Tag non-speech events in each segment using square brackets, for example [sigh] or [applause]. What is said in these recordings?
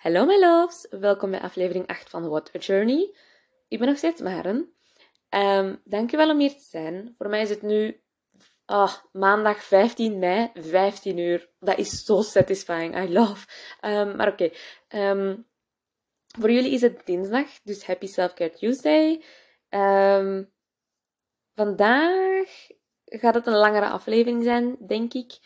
Hallo my loves, welkom bij aflevering 8 van What a Journey. Ik ben nog steeds Maren. Um, dankjewel om hier te zijn. Voor mij is het nu oh, maandag 15 mei, 15 uur. Dat is zo satisfying, I love. Um, maar oké, ehm, voor jullie is het dinsdag, dus Happy Self-Care Tuesday. vandaag gaat het een langere aflevering zijn, denk ik.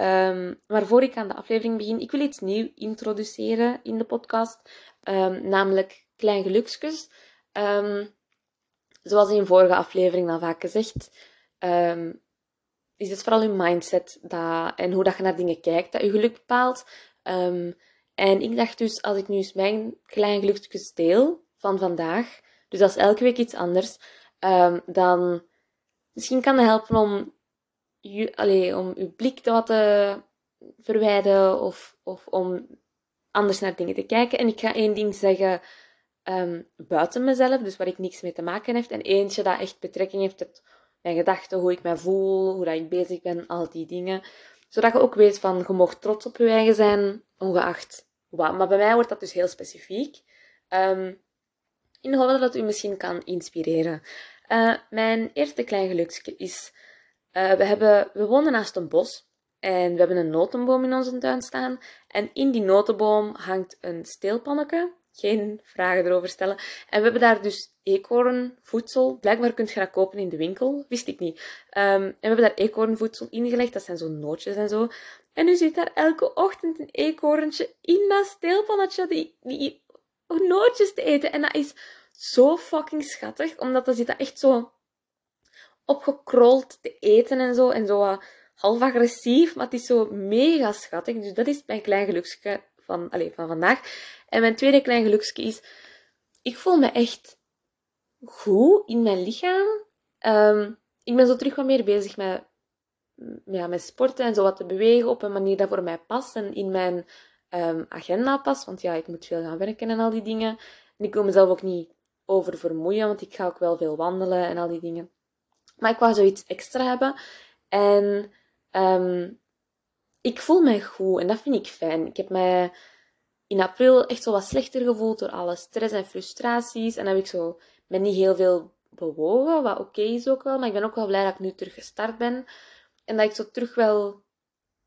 Um, maar voor ik aan de aflevering begin, ik wil iets nieuw introduceren in de podcast, um, namelijk klein gelukskus. Um, zoals in vorige aflevering al vaak gezegd, is het vooral je mindset dat, en hoe dat je naar dingen kijkt dat je geluk bepaalt. en ik dacht dus, als ik nu eens mijn klein gelukskus deel van vandaag, dus dat is elke week iets anders, dan misschien kan het helpen om je, om je blik te wat te verwijden of, of om anders naar dingen te kijken. En ik ga één ding zeggen um, buiten mezelf, dus waar ik niks mee te maken heeft. En eentje dat echt betrekking heeft op mijn gedachten, hoe ik mij voel, hoe dat ik bezig ben, al die dingen. Zodat je ook weet van, je mag trots op je eigen zijn, ongeacht wat. Maar bij mij wordt dat dus heel specifiek. Um, in de hoop dat u misschien kan inspireren. Uh, mijn eerste klein geluksje is uh, we, hebben, we wonen naast een bos en we hebben een notenboom in onze tuin staan. En in die notenboom hangt een steelpanneke. Geen vragen erover stellen. En we hebben daar dus eekhoornvoedsel. Blijkbaar kun je dat kopen in de winkel. Wist ik niet. Um, en we hebben daar eekhoornvoedsel ingelegd. Dat zijn zo nootjes en zo. En nu zit daar elke ochtend een eekhoorntje in dat steelpannetje die, die nootjes te eten. En dat is zo fucking schattig. Omdat dat zit dat echt zo opgekrold te eten en zo. En zo half agressief, maar het is zo mega schattig. Dus dat is mijn klein geluksje van, allez, van vandaag. En mijn tweede klein geluksje is, ik voel me echt goed in mijn lichaam. Um, ik ben zo terug wat meer bezig met, ja, met sporten en zo wat te bewegen op een manier dat voor mij past en in mijn um, agenda past. Want ja, ik moet veel gaan werken en al die dingen. En ik wil mezelf ook niet over vermoeien, want ik ga ook wel veel wandelen en al die dingen. Maar ik wou zoiets extra hebben. En um, ik voel mij goed en dat vind ik fijn. Ik heb mij in april echt zo wat slechter gevoeld door alle stress en frustraties. En heb ik zo, ben niet heel veel bewogen, wat oké is ook wel. Maar ik ben ook wel blij dat ik nu terug gestart ben. En dat ik zo terug wel...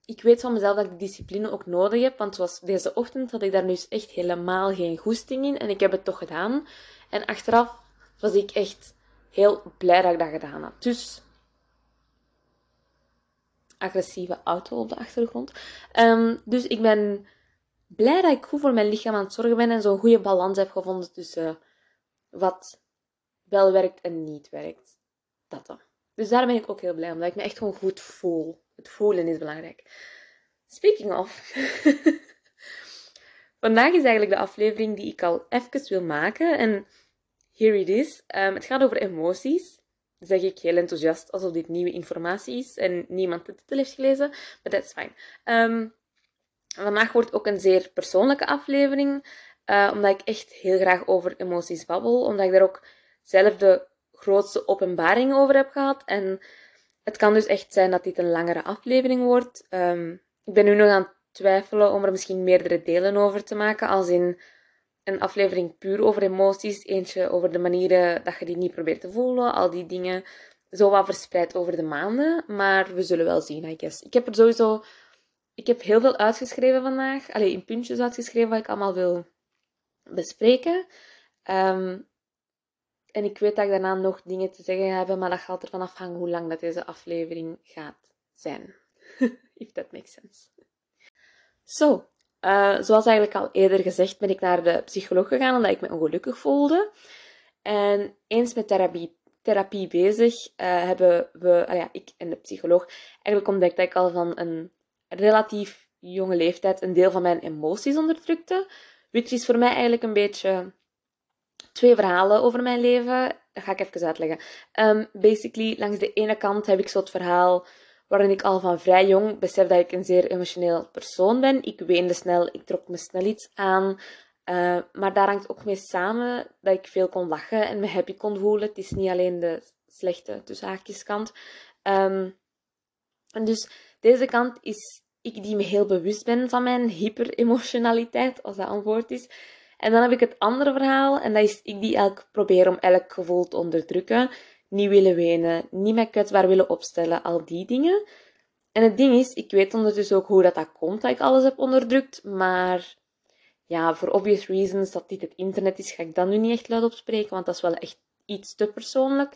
Ik weet van mezelf dat ik discipline ook nodig heb. Want zoals deze ochtend had ik daar nu echt helemaal geen goesting in. En ik heb het toch gedaan. En achteraf was ik echt heel blij dat ik dat gedaan had. Dus agressieve auto op de achtergrond. Um, dus ik ben blij dat ik goed voor mijn lichaam aan het zorgen ben en zo'n goede balans heb gevonden tussen wat wel werkt en niet werkt. Dat dan. Dus daar ben ik ook heel blij om, omdat ik me echt gewoon goed voel. Het voelen is belangrijk. Speaking of. [laughs] Vandaag is eigenlijk de aflevering die ik al even wil maken. En Here it is. Um, het gaat over emoties. zeg ik heel enthousiast alsof dit nieuwe informatie is en niemand de titel heeft gelezen. Maar that's fine. Um, vandaag wordt ook een zeer persoonlijke aflevering. Uh, omdat ik echt heel graag over emoties babbel. Omdat ik daar ook zelf de grootste openbaring over heb gehad. En het kan dus echt zijn dat dit een langere aflevering wordt. Um, ik ben nu nog aan het twijfelen om er misschien meerdere delen over te maken. Als in een aflevering puur over emoties, eentje over de manieren dat je die niet probeert te voelen, al die dingen. Zo wat verspreid over de maanden, maar we zullen wel zien, I guess. Ik heb er sowieso... Ik heb heel veel uitgeschreven vandaag. Alleen in puntjes uitgeschreven wat ik allemaal wil bespreken. Ehm, en ik weet dat ik daarna nog dingen te zeggen heb, maar dat gaat ervan afhangen hoe lang dat deze aflevering gaat zijn. [laughs] If that makes sense. Zo, uh, zoals eigenlijk al eerder gezegd, ben ik naar de psycholoog gegaan omdat ik me ongelukkig voelde. En eens met therapie, therapie bezig uh, hebben we, uh, ja, ik en de psycholoog, eigenlijk ontdekt dat ik al van een relatief jonge leeftijd een deel van mijn emoties onderdrukte. Which is voor mij eigenlijk een beetje twee verhalen over mijn leven. Dat ga ik even uitleggen. Um, basically, langs de ene kant heb ik zo het verhaal waarin ik al van vrij jong besef dat ik een zeer emotioneel persoon ben. Ik weende snel, ik trok me snel iets aan. Uh, maar daar hangt ook mee samen dat ik veel kon lachen en me happy kon voelen. Het is niet alleen de slechte, tussen haakjes, kant. Um, en dus deze kant is ik die me heel bewust ben van mijn hyper-emotionaliteit, als dat een woord is. En dan heb ik het andere verhaal, en dat is ik die elk probeer om elk gevoel te onderdrukken. Niet willen wenen, niet met kwetsbaar willen opstellen, al die dingen. En het ding is, ik weet ondertussen ook hoe dat, dat komt dat ik alles heb onderdrukt, maar ja, voor obvious reasons dat dit het internet is, ga ik dat nu niet echt luid opspreken, want dat is wel echt iets te persoonlijk.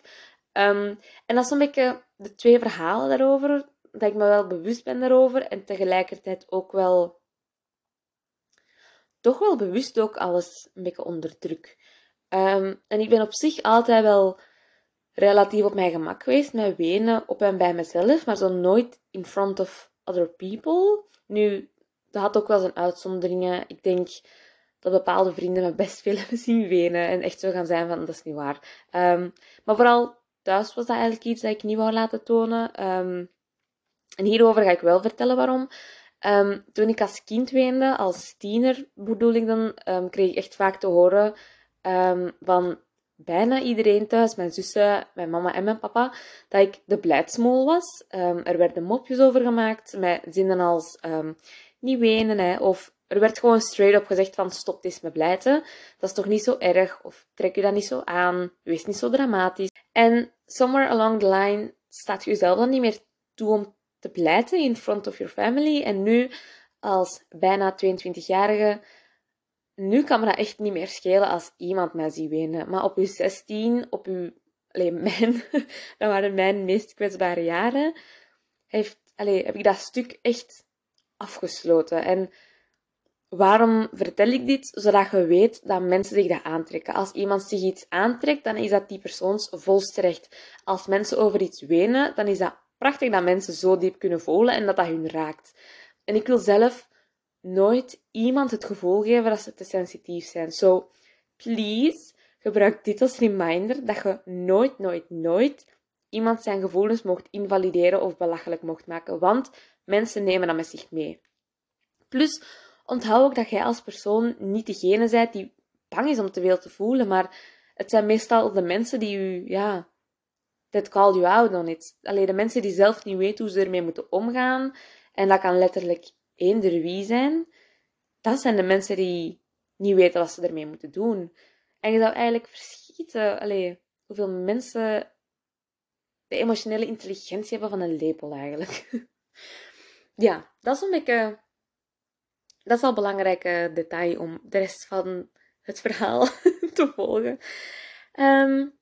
Um, en dat is een beetje de twee verhalen daarover, dat ik me wel bewust ben daarover en tegelijkertijd ook wel, toch wel bewust ook alles een beetje onderdruk. Um, en ik ben op zich altijd wel relatief op mijn gemak geweest met wenen op en bij mezelf, maar zo nooit in front of other people. Nu, dat had ook wel zijn uitzonderingen. Ik denk dat bepaalde vrienden me best veel [laughs] hebben zien wenen en echt zo gaan zijn van, dat is niet waar. Um, maar vooral thuis was dat eigenlijk iets dat ik niet wou laten tonen. Um, en hierover ga ik wel vertellen waarom. Um, toen ik als kind weende, als tiener bedoel ik dan, kreeg ik echt vaak te horen van bijna iedereen thuis, mijn zussen, mijn mama en mijn papa, dat ik de blijdsmoel was. Um, er werden mopjes over gemaakt met zinnen als um, niet wenen, hè, of er werd gewoon straight up gezegd van stop eens met blijten. Dat is toch niet zo erg, of trek je dat niet zo aan, wees niet zo dramatisch. En somewhere along the line staat je jezelf dan niet meer toe om te blijten in front of your family. En nu, als bijna 22-jarige, nu kan me dat echt niet meer schelen als iemand mij ziet wenen. Maar op uw 16, op uw... Alleen [laughs] mijn... dat waren mijn meest kwetsbare jaren. Heeft, allee, heb ik dat stuk echt afgesloten. En waarom vertel ik dit? Zodat je weet dat mensen zich dat aantrekken. Als iemand zich iets aantrekt, dan is dat die persoons volste. Als mensen over iets wenen, dan is dat prachtig dat mensen zo diep kunnen voelen en dat dat hun raakt. En ik wil zelf nooit iemand het gevoel geven dat ze te sensitief zijn. So, please, gebruik dit als reminder dat je nooit, nooit, nooit iemand zijn gevoelens mocht invalideren of belachelijk mocht maken, want mensen nemen dat met zich mee. Plus, onthoud ook dat jij als persoon niet degene bent die bang is om te veel te voelen, maar het zijn meestal de mensen die u, ja, that call you out on it. Alleen de mensen die zelf niet weten hoe ze ermee moeten omgaan. En dat kan letterlijk eender wie zijn, dat zijn de mensen die niet weten wat ze ermee moeten doen. En je zou eigenlijk verschieten allee, hoeveel mensen de emotionele intelligentie hebben van een lepel eigenlijk. [laughs] ja, dat is een beetje... Dat is al een belangrijke detail om de rest van het verhaal [laughs] te volgen. Um,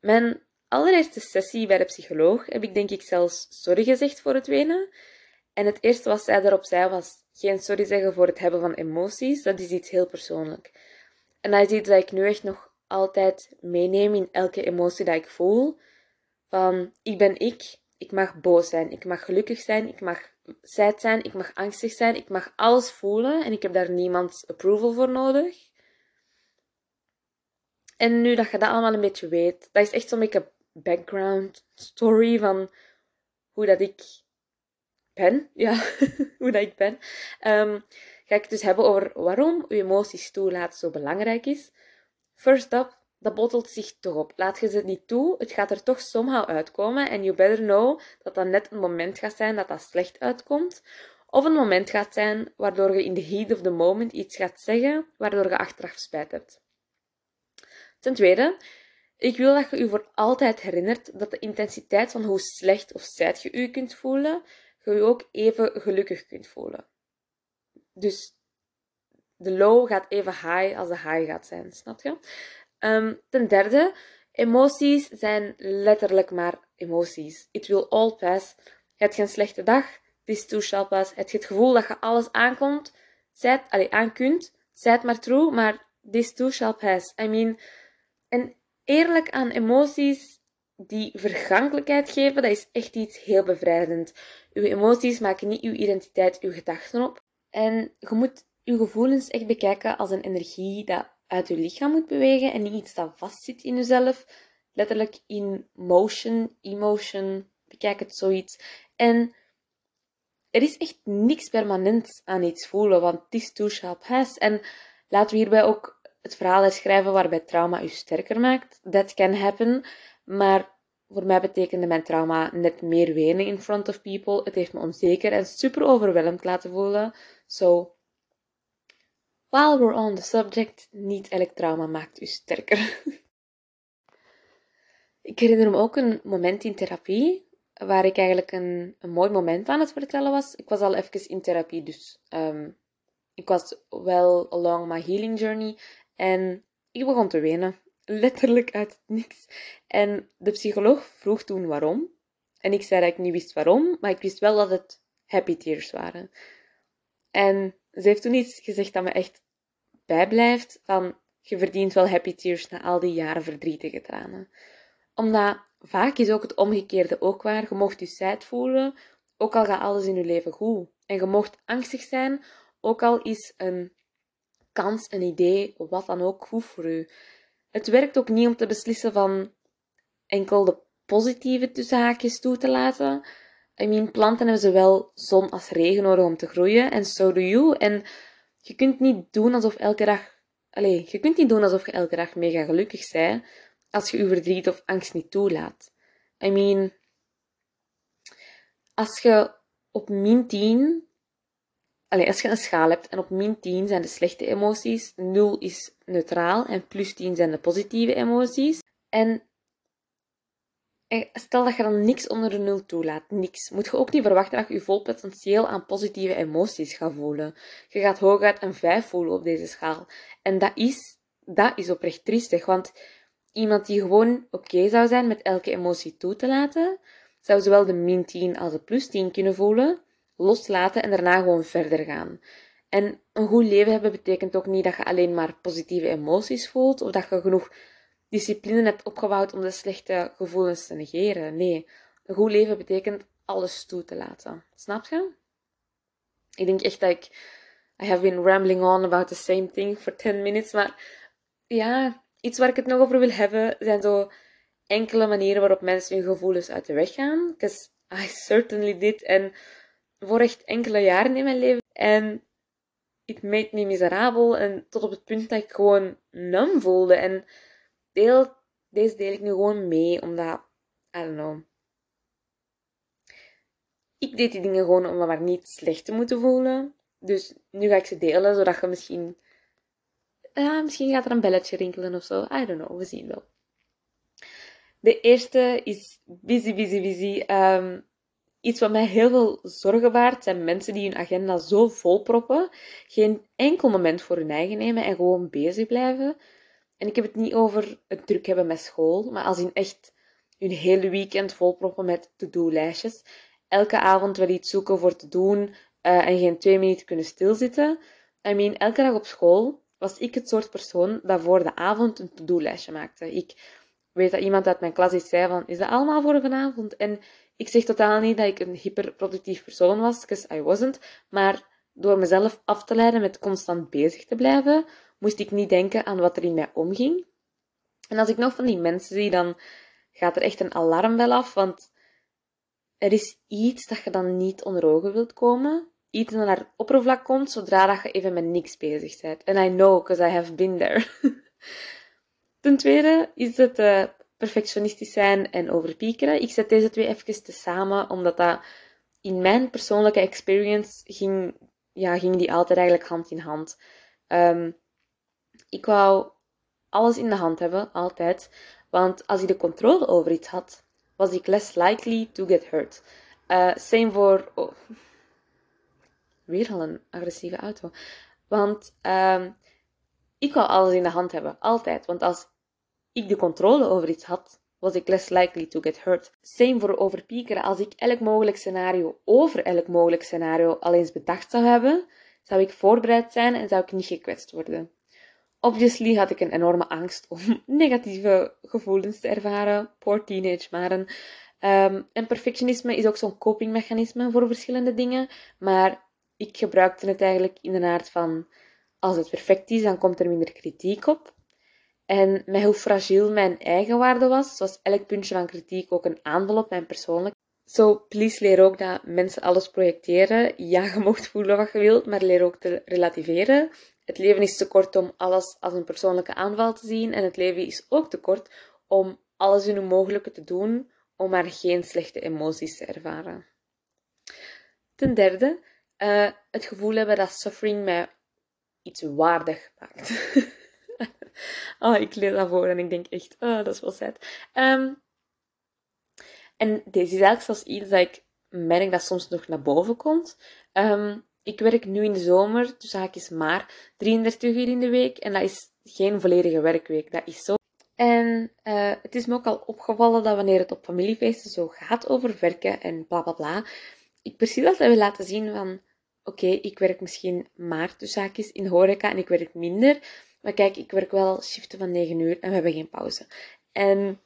mijn allereerste sessie bij de psycholoog heb ik denk ik zelfs sorry gezegd voor het wenen. En het eerste wat zij daarop zei was geen sorry zeggen voor het hebben van emoties. Dat is iets heel persoonlijk. En dat is iets dat ik nu echt nog altijd meeneem in elke emotie dat ik voel. Van, ik ben ik. Ik mag boos zijn. Ik mag gelukkig zijn. Ik mag sad zijn. Ik mag angstig zijn. Ik mag alles voelen. En ik heb daar niemands approval voor nodig. En nu dat je dat allemaal een beetje weet, dat is echt zo'n beetje background story van hoe dat ik ben, ja, [laughs] hoe dat ik ben, um, ga ik het dus hebben over waarom je emoties toelaten zo belangrijk is. First up, dat bottelt zich toch op. Laat je ze niet toe, het gaat er toch somehow uitkomen. En you better know dat dat net een moment gaat zijn dat dat slecht uitkomt. Of een moment gaat zijn waardoor je in the heat of the moment iets gaat zeggen, waardoor je achteraf spijt hebt. Ten tweede, ik wil dat je je voor altijd herinnert dat de intensiteit van hoe slecht of sad je je kunt voelen, je je ook even gelukkig kunt voelen. Dus de low gaat even high als de high gaat zijn, snap je? Um, ten derde, emoties zijn letterlijk maar emoties. It will all pass. Je hebt geen slechte dag, this too shall pass. Heb je het gevoel dat je alles aankomt, zijt, allez, aan kunt, zijt maar true, maar this too shall pass. I mean, en eerlijk aan emoties die vergankelijkheid geven, dat is echt iets heel bevrijdend. Uw emoties maken niet uw identiteit, uw gedachten op. En je moet uw gevoelens echt bekijken als een energie dat uit je lichaam moet bewegen en niet iets dat vastzit in jezelf. Letterlijk in motion, emotion, bekijk het zoiets. En er is echt niks permanent aan iets voelen, want this too shall pass. En laten we hierbij ook het verhaal herschrijven waarbij trauma u sterker maakt. That can happen. Maar voor mij betekende mijn trauma net meer wenen in front of people. Het heeft me onzeker en super overweldigd laten voelen. So, while we're on the subject, niet elk trauma maakt u sterker. [laughs] ik herinner me ook een moment in therapie waar ik eigenlijk een, een mooi moment aan het vertellen was. Ik was al even in therapie, dus ehm, ik was wel along my healing journey en ik begon te wenen. Letterlijk uit het niks. En de psycholoog vroeg toen waarom. En ik zei dat ik niet wist waarom, maar ik wist wel dat het happy tears waren. En ze heeft toen iets gezegd dat me echt bijblijft: van je verdient wel happy tears na al die jaren verdrietige tranen. Omdat vaak is ook het omgekeerde ook waar. Je mocht je sad voelen, ook al gaat alles in je leven goed. En je mocht angstig zijn, ook al is een kans, een idee, wat dan ook goed voor u. Het werkt ook niet om te beslissen van enkel de positieve tussenhaakjes toe te laten. I mean, planten hebben zowel zon als regen nodig om te groeien. En so do you. En je kunt niet doen alsof elke dag... Allee, je kunt niet doen alsof je elke dag mega gelukkig bent als je je verdriet of angst niet toelaat. I mean, als je op min 10 Allee, als je een schaal hebt en op min 10 zijn de slechte emoties, 0 is neutraal en plus 10 zijn de positieve emoties. En stel dat je dan niks onder de 0 toelaat, niks, moet je ook niet verwachten dat je je vol potentieel aan positieve emoties gaat voelen. Je gaat hooguit een 5 voelen op deze schaal. En dat is, dat is oprecht triestig, want iemand die gewoon oké zou zijn met elke emotie toe te laten, zou zowel de min 10 als de plus 10 kunnen voelen loslaten en daarna gewoon verder gaan. En een goed leven hebben betekent ook niet dat je alleen maar positieve emoties voelt of dat je genoeg discipline hebt opgebouwd om de slechte gevoelens te negeren. Nee, een goed leven betekent alles toe te laten. Snap je? Ik denk echt dat ik. I have been rambling on about the same thing for 10 minutes. Maar ja, iets waar ik het nog over wil hebben zijn zo enkele manieren waarop mensen hun gevoelens uit de weg gaan. Because I certainly did. En voor echt enkele jaren in mijn leven. En it made me miserabel. En tot op het punt dat ik gewoon numb voelde. En deel, deze deel ik nu gewoon mee, omdat, I don't know. Ik deed die dingen gewoon om me maar niet slecht te moeten voelen. Dus nu ga ik ze delen, zodat je misschien... Misschien gaat er een belletje rinkelen of zo. I don't know, we zien wel. De eerste is busy, busy, busy. Um, Iets wat mij heel veel zorgen baart, zijn mensen die hun agenda zo volproppen, geen enkel moment voor hun eigen nemen en gewoon bezig blijven. En ik heb het niet over het druk hebben met school, maar als in echt hun hele weekend volproppen met to-do-lijstjes. Elke avond wel iets zoeken voor te doen uh, en geen twee minuten kunnen stilzitten. I mean, elke dag op school was ik het soort persoon dat voor de avond een to-do-lijstje maakte. Ik weet dat iemand uit mijn klas iets zei van, is dat allemaal voor vanavond? En ik zeg totaal niet dat ik een hyperproductief persoon was, because I wasn't. Maar door mezelf af te leiden met constant bezig te blijven, moest ik niet denken aan wat er in mij omging. En als ik nog van die mensen zie, dan gaat er echt een alarmbel af, want er is iets dat je dan niet onder ogen wilt komen. Iets dat naar oppervlak komt zodra dat je even met niks bezig bent. And I know, because I have been there. [laughs] Ten tweede is het uh, perfectionistisch zijn en overpiekeren. Ik zet deze twee even te samen, omdat dat in mijn persoonlijke experience ging, ja, ging die altijd eigenlijk hand in hand. Um, ik wou alles in de hand hebben, altijd. Want als ik de controle over iets had, was ik less likely to get hurt. Uh, same voor... Oh, weer al een agressieve auto. Want um, ik wou alles in de hand hebben, altijd. Want als ik de controle over iets had, was ik less likely to get hurt. Same voor overpiekeren. Als ik elk mogelijk scenario over elk mogelijk scenario al eens bedacht zou hebben, zou ik voorbereid zijn en zou ik niet gekwetst worden. Obviously had ik een enorme angst om [laughs] negatieve gevoelens te ervaren. Poor teenage Maren. Um, en perfectionisme is ook zo'n copingmechanisme voor verschillende dingen. Maar ik gebruikte het eigenlijk in de aard van... Als het perfect is, dan komt er minder kritiek op. En met hoe fragiel mijn eigen waarde was, was elk puntje van kritiek ook een aanval op mijn persoonlijk. Zo, please leer ook dat mensen alles projecteren. Ja, je mocht voelen wat je wilt, maar leer ook te relativeren. Het leven is te kort om alles als een persoonlijke aanval te zien. En het leven is ook te kort om alles in het mogelijke te doen om maar geen slechte emoties te ervaren. Ten derde, uh, het gevoel hebben dat suffering mij iets waardig maakt. [laughs] oh, [laughs] ik lees dat voor en ik denk echt, oh, dat is wel sad. Um, en deze is eigenlijk zelfs iets dat ik merk dat soms nog naar boven komt. Um, ik werk nu in de zomer, dus is maar 33 uur in de week. En dat is geen volledige werkweek. Dat is zo. En uh, het is me ook al opgevallen dat wanneer het op familiefeesten zo gaat over werken en bla bla bla, ik precies altijd wil laten zien van, oké, ik werk misschien maar tussen haakjes in horeca en ik werk minder. Maar kijk, ik werk wel shiften van 9 uur en we hebben geen pauze. En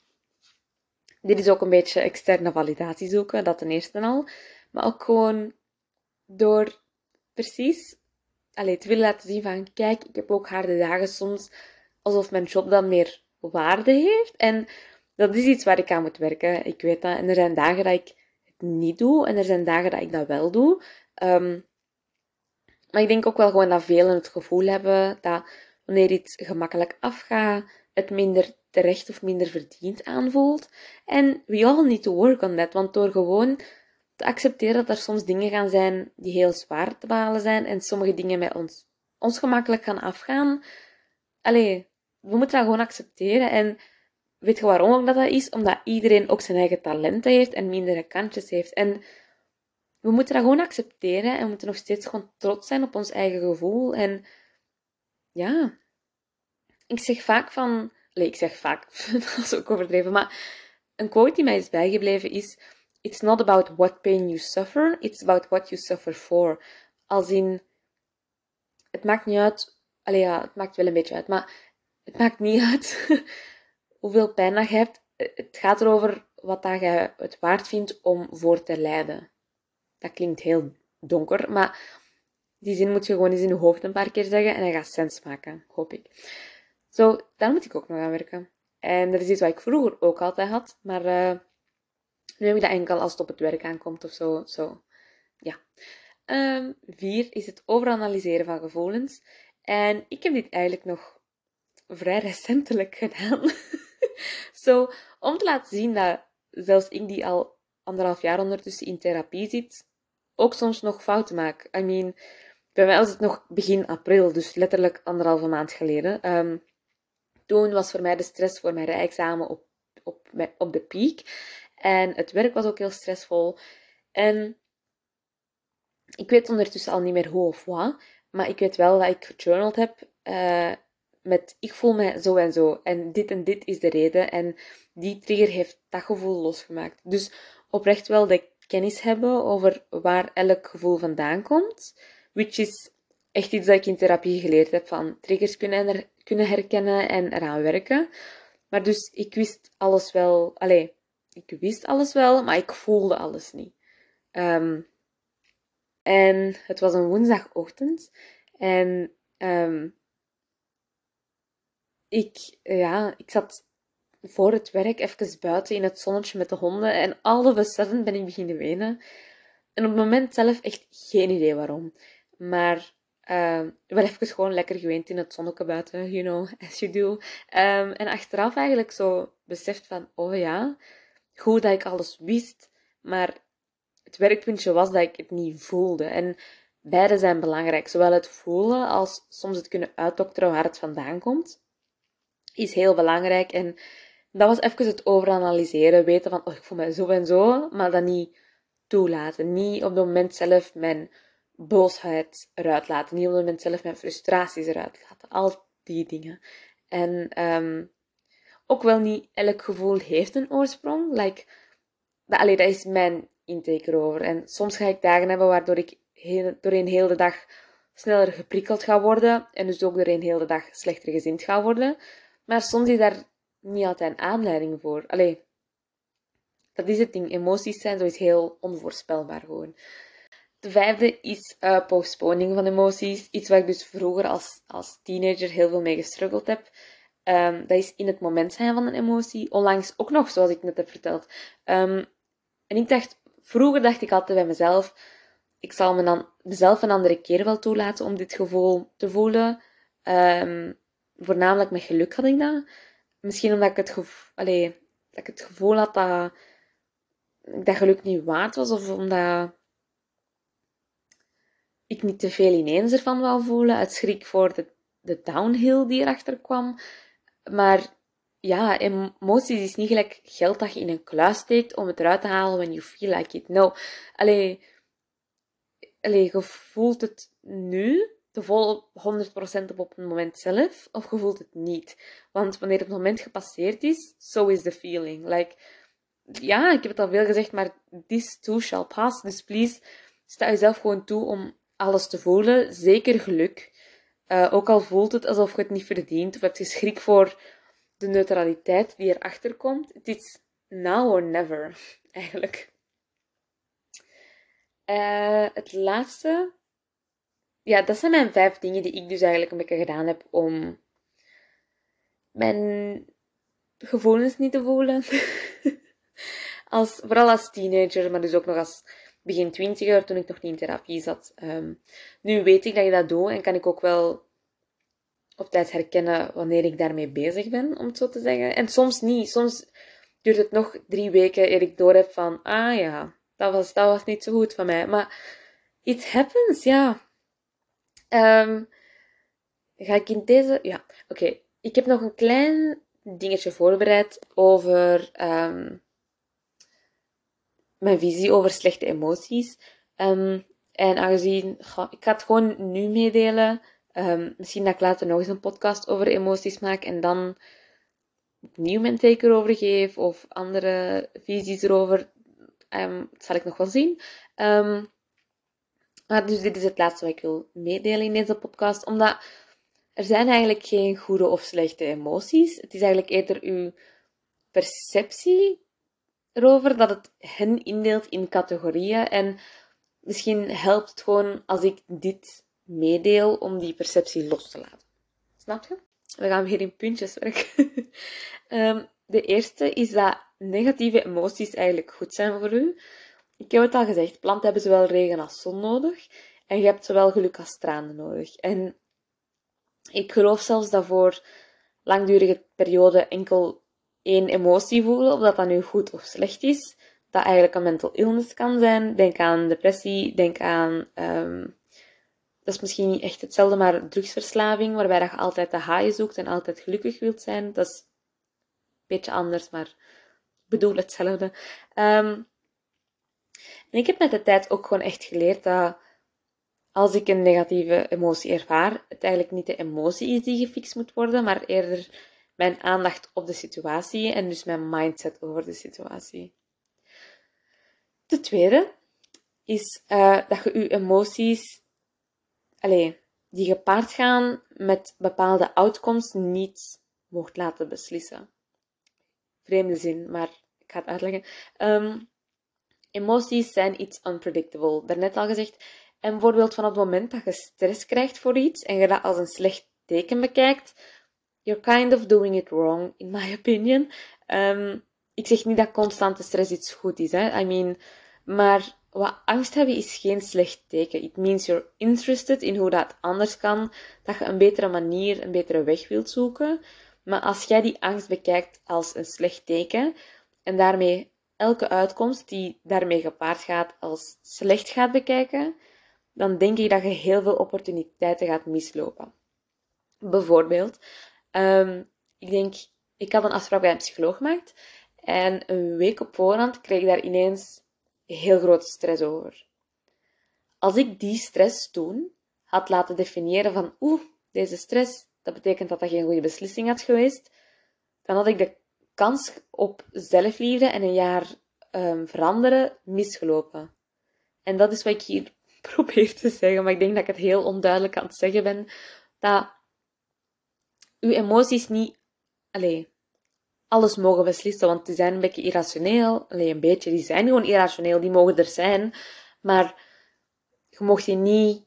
dit is ook een beetje externe validatie zoeken, dat ten eerste al. Maar ook gewoon door precies allee, te willen laten zien van, kijk, ik heb ook harde dagen soms, alsof mijn job dan meer waarde heeft. En dat is iets waar ik aan moet werken. Ik weet dat. En er zijn dagen dat ik het niet doe en er zijn dagen dat ik dat wel doe. Um, maar ik denk ook wel gewoon dat velen het gevoel hebben dat wanneer iets gemakkelijk afgaat, het minder terecht of minder verdiend aanvoelt. En we all need to work on that, want door gewoon te accepteren dat er soms dingen gaan zijn die heel zwaar te behalen zijn en sommige dingen met ons, ons gemakkelijk gaan afgaan. Allee, we moeten dat gewoon accepteren. En weet je waarom ook dat, dat is? Omdat iedereen ook zijn eigen talenten heeft en mindere kantjes heeft. En we moeten dat gewoon accepteren en we moeten nog steeds gewoon trots zijn op ons eigen gevoel. En ja, ik zeg vaak van. Nee, ik zeg vaak, [laughs] dat is ook overdreven, maar een quote die mij is bijgebleven is: It's not about what pain you suffer, it's about what you suffer for. Als in, het maakt niet uit, allee ja, het maakt wel een beetje uit, maar het maakt niet uit [laughs] hoeveel pijn dat je hebt. Het gaat erover wat dat je het waard vindt om voor te lijden. Dat klinkt heel donker, maar die zin moet je gewoon eens in je hoofd een paar keer zeggen en dan gaat sens maken, hoop ik. Zo, daar moet ik ook nog aan werken. En dat is iets wat ik vroeger ook altijd had, maar uh, nu heb ik dat enkel als het op het werk aankomt of zo. zo. Ja. Um, vier is het overanalyseren van gevoelens. En ik heb dit eigenlijk nog vrij recentelijk gedaan. [laughs] Zo, om te laten zien dat zelfs ik die al anderhalf jaar ondertussen in therapie zit, ook soms nog fouten maak. I mean, bij mij was het nog begin april, dus letterlijk anderhalve maand geleden. Um, toen was voor mij de stress voor mijn rijexamen op, op, op de piek. En het werk was ook heel stressvol. En ik weet ondertussen al niet meer hoe of wat, maar ik weet wel dat ik gejournald heb uh, met ik voel me zo en zo. En dit en dit is de reden. En die trigger heeft dat gevoel losgemaakt. Dus oprecht wel de kennis hebben over waar elk gevoel vandaan komt. Which is echt iets dat ik in therapie geleerd heb. Van triggers kunnen, er, herkennen en eraan werken. Maar dus ik wist alles wel. Allee, ik wist alles wel, maar ik voelde alles niet. Um, en het was een woensdagochtend. En um, ik, ja, ik zat voor het werk even buiten in het zonnetje met de honden. En all of a sudden ben ik beginnen wenen. En op het moment zelf echt geen idee waarom. Maar uh, wel even gewoon lekker geweend in het zonnetje buiten, you know, [laughs] as you do. Um, en achteraf eigenlijk zo beseft van, oh ja, goed dat ik alles wist, maar het werkpuntje was dat ik het niet voelde. En beide zijn belangrijk, zowel het voelen als soms het kunnen uitdokteren waar het vandaan komt, is heel belangrijk. En dat was even het overanalyseren, weten van, oh, ik voel me zo en zo, maar dat niet toelaten. Niet op het moment zelf mijn boosheid eruit laten, niet op het moment zelf mijn frustraties eruit laten. Al die dingen. En um, ook wel niet elk gevoel heeft een oorsprong. Like, dat, dat is mijn intake erover. En soms ga ik dagen hebben waardoor ik heel, doorheen heel de dag sneller geprikkeld ga worden. En dus ook doorheen heel de dag slechter gezind ga worden. Maar soms is daar niet altijd een aanleiding voor. Allee, dat is het ding. Emoties zijn zoiets heel onvoorspelbaar gewoon. De vijfde is uh, postponing van emoties. Iets waar ik dus vroeger als, als teenager heel veel mee gestruggeld heb. Um, dat is in het moment zijn van een emotie. Onlangs ook nog, zoals ik net heb verteld. Um, en ik dacht, vroeger dacht ik altijd bij mezelf, ik zal me dan mezelf een andere keer wel toelaten om dit gevoel te voelen. Um, voornamelijk met geluk had ik dat. Misschien omdat ik het, gevoel, allee, dat ik het gevoel had dat, dat geluk niet waard was of omdat ik niet te veel ineens ervan wou voelen. Uit schrik voor de, de downhill die erachter kwam. Maar ja, emoties is niet gelijk geld dat je in een kluis steekt om het eruit te halen when you feel like it. No. Allee, allee je voelt het nu de vol 100% op op het moment zelf, of je voelt het niet. Want wanneer het moment gepasseerd is, so is the feeling. Like, ja, ik heb het al veel gezegd, maar this too shall pass. Dus please, sta jezelf gewoon toe om alles te voelen. Zeker geluk. Uh, ook al voelt het alsof je het niet verdient, of heb je schrik voor de neutraliteit die erachter komt. Het is now or never, [laughs] eigenlijk. Uh, het laatste. Ja, dat zijn mijn vijf dingen die ik dus eigenlijk een beetje gedaan heb om mijn gevoelens niet te voelen. [laughs] als, vooral als teenager, maar dus ook nog als begin twintiger, toen ik nog niet in therapie zat. Um, nu weet ik dat je dat doet en kan ik ook wel op tijd herkennen wanneer ik daarmee bezig ben, om het zo te zeggen. En soms niet. Soms duurt het nog drie weken eer ik door heb van, ah ja, dat was, dat was niet zo goed van mij. Maar it happens, ja. Um, ga ik in deze... Ja, oké. Ik heb nog een klein dingetje voorbereid over um, mijn visie over slechte emoties. Um, en aangezien, ik ga het gewoon nu meedelen. Um, misschien dat ik later nog eens een podcast over emoties maak en dan opnieuw mijn take erover geef of andere visies erover. Um, dat zal ik nog wel zien. Maar dus dit is het laatste wat ik wil meedelen in deze podcast. Omdat er zijn eigenlijk geen goede of slechte emoties. Het is eigenlijk eerder uw perceptie erover dat het hen indeelt in categorieën. En misschien helpt het gewoon als ik dit meedeel om die perceptie los te laten. Snap je? We gaan weer in puntjes werken. um, [laughs] de eerste is dat negatieve emoties eigenlijk goed zijn voor u. Ik heb het al gezegd, planten hebben zowel regen als zon nodig. En je hebt zowel geluk als tranen nodig. En ik geloof zelfs dat voor langdurige periode enkel één emotie voelen, of dat dat nu goed of slecht is, dat eigenlijk een mental illness kan zijn. Denk aan depressie, denk aan um, dat is misschien niet echt hetzelfde, maar drugsverslaving, waarbij je altijd de haaien zoekt en altijd gelukkig wilt zijn. Dat is een beetje anders, maar ik bedoel hetzelfde. Um, en ik heb met de tijd ook gewoon echt geleerd dat als ik een negatieve emotie ervaar, het eigenlijk niet de emotie is die gefixt moet worden, maar eerder mijn aandacht op de situatie en dus mijn mindset over de situatie. De tweede is uh, dat je je emoties allee, die gepaard gaan met bepaalde outcomes niet mocht laten beslissen. Vreemde zin, maar ik ga het uitleggen. Um, emoties zijn iets unpredictable. Daarnet al gezegd. En bijvoorbeeld van het moment dat je stress krijgt voor iets en je dat als een slecht teken bekijkt, you're kind of doing it wrong, in my opinion. Um, ik zeg niet dat constante stress iets goed is, hè. I mean, maar wat angst hebben is geen slecht teken. It means you're interested in hoe dat anders kan, dat je een betere manier, een betere weg wilt zoeken. Maar als jij die angst bekijkt als een slecht teken en daarmee elke uitkomst die daarmee gepaard gaat als slecht gaat bekijken, dan denk ik dat je heel veel opportuniteiten gaat mislopen. Bijvoorbeeld, um, ik denk, ik had een afspraak bij een psycholoog gemaakt en een week op voorhand kreeg ik daar ineens heel grote stress over. Als ik die stress toen had laten definiëren van oeh, deze stress, dat betekent dat dat geen goede beslissing had geweest, dan had ik de kans op zelfliefde en een jaar um, veranderen misgelopen. En dat is wat ik hier [laughs] probeer te zeggen, maar ik denk dat ik het heel onduidelijk aan het zeggen ben, dat uw emoties niet, allee, alles mogen beslissen, want die zijn een beetje irrationeel. Alleen een beetje, die zijn gewoon irrationeel, die mogen er zijn. Maar je mocht je niet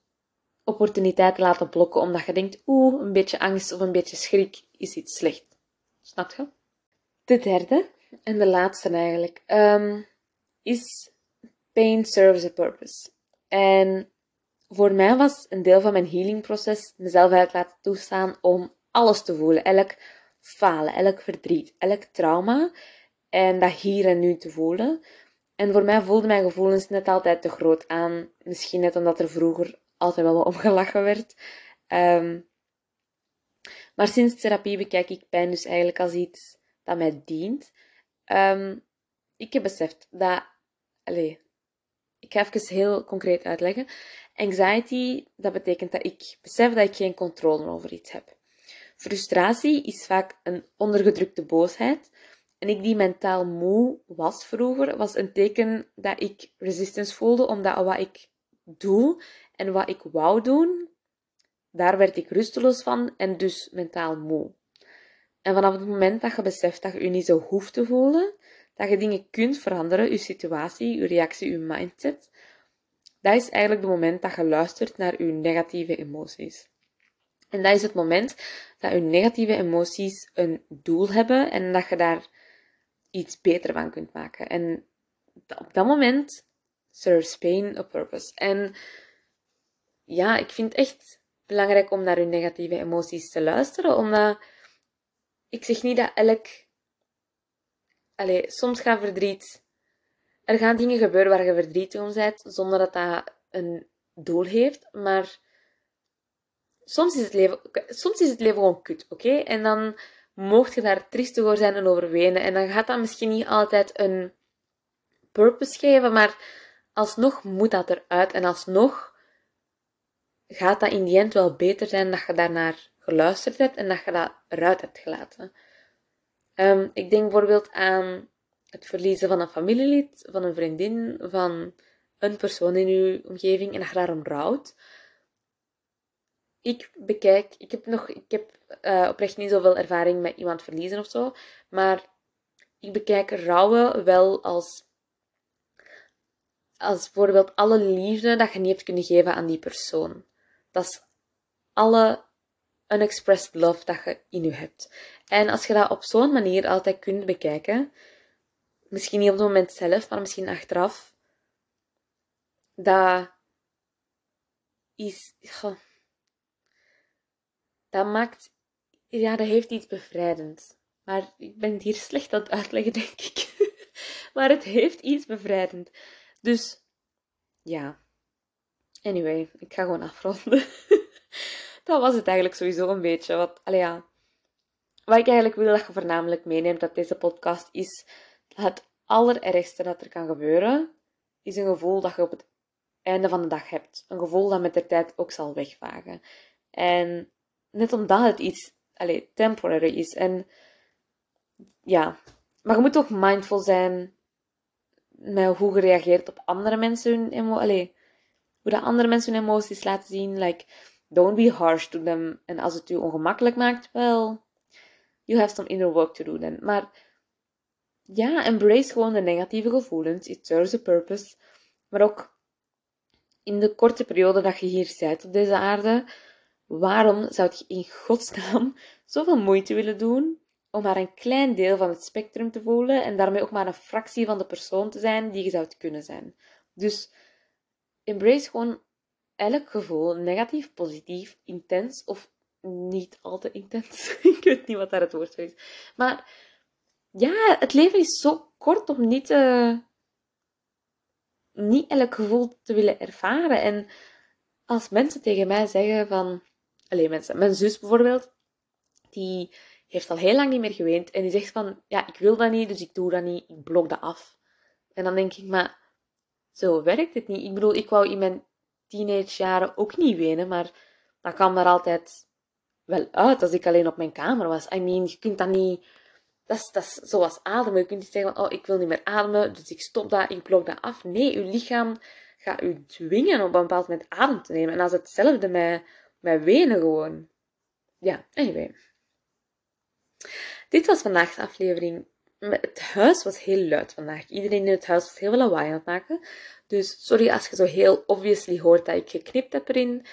opportuniteiten laten blokken omdat je denkt, oeh, een beetje angst of een beetje schrik is iets slecht. Snap je? De derde, en de laatste eigenlijk, um, is pain serves a purpose. En voor mij was een deel van mijn healingproces mezelf uit laten toestaan om alles te voelen. Elk falen, elk verdriet, elk trauma. En dat hier en nu te voelen. En voor mij voelden mijn gevoelens net altijd te groot aan. Misschien net omdat er vroeger altijd wel wat omgelachen werd. Ehm, maar sinds therapie bekijk ik pijn dus eigenlijk als iets dat mij dient. Ehm, ik heb beseft dat... Allez, ik ga even heel concreet uitleggen. Anxiety, dat betekent dat ik besef dat ik geen controle over iets heb. Frustratie is vaak een ondergedrukte boosheid. En ik die mentaal moe was vroeger, was een teken dat ik resistance voelde, omdat wat ik doe en wat ik wou doen, daar werd ik rusteloos van en dus mentaal moe. En vanaf het moment dat je beseft dat je je niet zo hoeft te voelen, dat je dingen kunt veranderen, je situatie, je reactie, je mindset, dat is eigenlijk het moment dat je luistert naar je negatieve emoties. En dat is het moment dat je negatieve emoties een doel hebben en dat je daar iets beter van kunt maken. En op dat moment serves pain a purpose. En ja, ik vind het echt belangrijk om naar je negatieve emoties te luisteren, omdat ik zeg niet dat elk. Allee, soms gaat verdriet. Er gaan dingen gebeuren waar je verdrietig om bent, zonder dat dat een doel heeft, maar soms is het leven, soms is het leven gewoon kut, oké? En dan mocht je daar triestig over zijn en over wenen. En dan gaat dat misschien niet altijd een purpose geven, maar alsnog moet dat eruit. En alsnog gaat dat in die end wel beter zijn dat je daarnaar geluisterd hebt en dat je dat eruit hebt gelaten. Um, ik denk bijvoorbeeld aan het verliezen van een familielid, van een vriendin, van een persoon in uw omgeving en dat je daarom rouwt ik bekijk, ik heb nog, ik heb uh, oprecht niet zoveel ervaring met iemand verliezen of zo, maar ik bekijk rouwen wel als, als bijvoorbeeld alle liefde dat je niet hebt kunnen geven aan die persoon. Dat is alle unexpressed love dat je in je hebt. En als je dat op zo'n manier altijd kunt bekijken, misschien niet op het moment zelf, maar misschien achteraf, dat is dat maakt, ja, dat heeft iets bevrijdends. Maar ik ben het hier slecht aan het uitleggen, [laughs] denk ik. maar het heeft iets bevrijdend. Dus, ja. Anyway, ik ga gewoon afronden. [laughs] dat was het eigenlijk sowieso een beetje. Wat, allee, ja. Wat ik eigenlijk wil dat je voornamelijk meeneemt uit deze podcast is het allerergste dat er kan gebeuren, is een gevoel dat je op het einde van de dag hebt. Een gevoel dat met de tijd ook zal wegvagen. En Net omdat het iets temporary is. En ja, maar je moet ook mindful zijn met hoe je reageert op andere mensen hun emoties. Hoe dat andere mensen hun emoties laten zien. Like, don't be harsh to them. En als het je ongemakkelijk maakt, wel, you have some inner work to do then. Maar ja, embrace gewoon de negatieve gevoelens. It serves a purpose. Maar ook in de korte periode dat je hier bent op deze aarde, Waarom zou je in godsnaam [laughs] zoveel moeite willen doen om maar een klein deel van het spectrum te voelen en daarmee ook maar een fractie van de persoon te zijn die je zou kunnen zijn? Dus embrace gewoon elk gevoel, negatief, positief, intens of niet al te intens. [laughs] Ik weet niet wat daar het woord voor is. Maar ja, het leven is zo kort om niet, uh, niet elk gevoel te willen ervaren. En als mensen tegen mij zeggen van alleen mensen. Mijn zus bijvoorbeeld, die heeft al heel lang niet meer geweend. En die zegt van, ja, ik wil dat niet, dus ik doe dat niet. Ik blok dat af. En dan denk ik, maar zo werkt het niet. Ik bedoel, ik wou in mijn teenagejaren ook niet wenen, maar dat kwam er altijd wel uit als ik alleen op mijn kamer was. I mean, je kunt dat niet... Dat is, dat is zoals ademen. Je kunt niet zeggen oh, ik wil niet meer ademen, dus ik stop dat, ik blok dat af. Nee, je lichaam gaat u dwingen op een bepaald moment adem te nemen. En als hetzelfde met wij wenen gewoon. Ja, anyway. Dit was vandaag de aflevering. Het huis was heel luid vandaag. Iedereen in het huis was heel veel lawaai aan het maken. Dus sorry als je zo heel obviously hoort dat ik geknipt heb erin.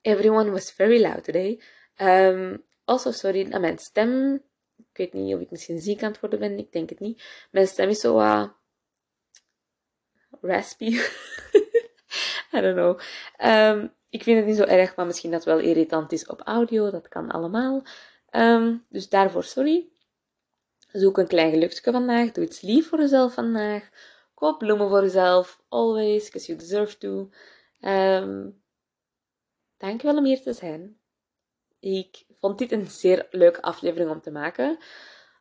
Everyone was very loud today. Um, also sorry naar mijn stem. Ik weet niet of ik misschien ziek aan het worden ben. Ik denk het niet. Mijn stem is zo uh, raspy. [laughs] [laughs] Um, ik vind het niet zo erg, maar misschien dat wel irritant is op audio. Dat kan allemaal. Ehm, dus daarvoor sorry. Zoek een klein geluksje vandaag. Doe iets lief voor jezelf vandaag. Koop bloemen voor jezelf. Always, because you deserve to. Um, dankjewel om hier te zijn. Ik vond dit een zeer leuke aflevering om te maken.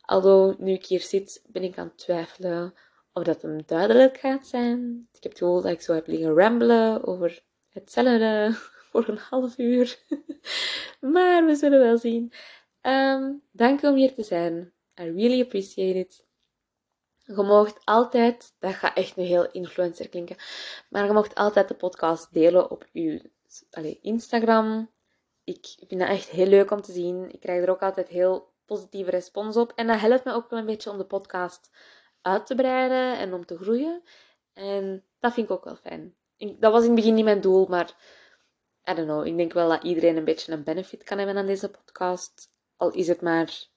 Alhoewel, nu ik hier zit, ben ik aan het twijfelen of dat hem duidelijk gaat zijn. Ik heb het gevoel dat ik zo heb liggen ramblen over hetzelfde [laughs] voor een half uur. [laughs] maar we zullen wel zien. Um, dank om hier te zijn. I really appreciate it. Je mocht altijd, dat gaat echt een heel influencer klinken, maar je mocht altijd de podcast delen op je Instagram. Ik vind dat echt heel leuk om te zien. Ik krijg er ook altijd heel positieve respons op. En dat helpt me ook wel een beetje om de podcast uit te breiden en om te groeien. En dat vind ik ook wel fijn. dat was in het begin niet mijn doel, maar I don't know. Ik denk wel dat iedereen een beetje een benefit kan hebben aan deze podcast. Al is het maar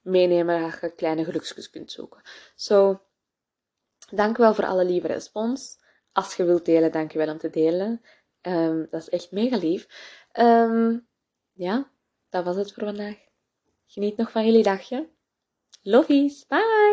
meenemen dat je kleine gelukjes kunt zoeken. Zo, dank wel voor alle lieve respons. Als je wilt delen, dank je wel om te delen. Um, dat is echt mega lief. Um, ja, dat was het voor vandaag. Geniet nog van jullie dagje. Lovies, bye!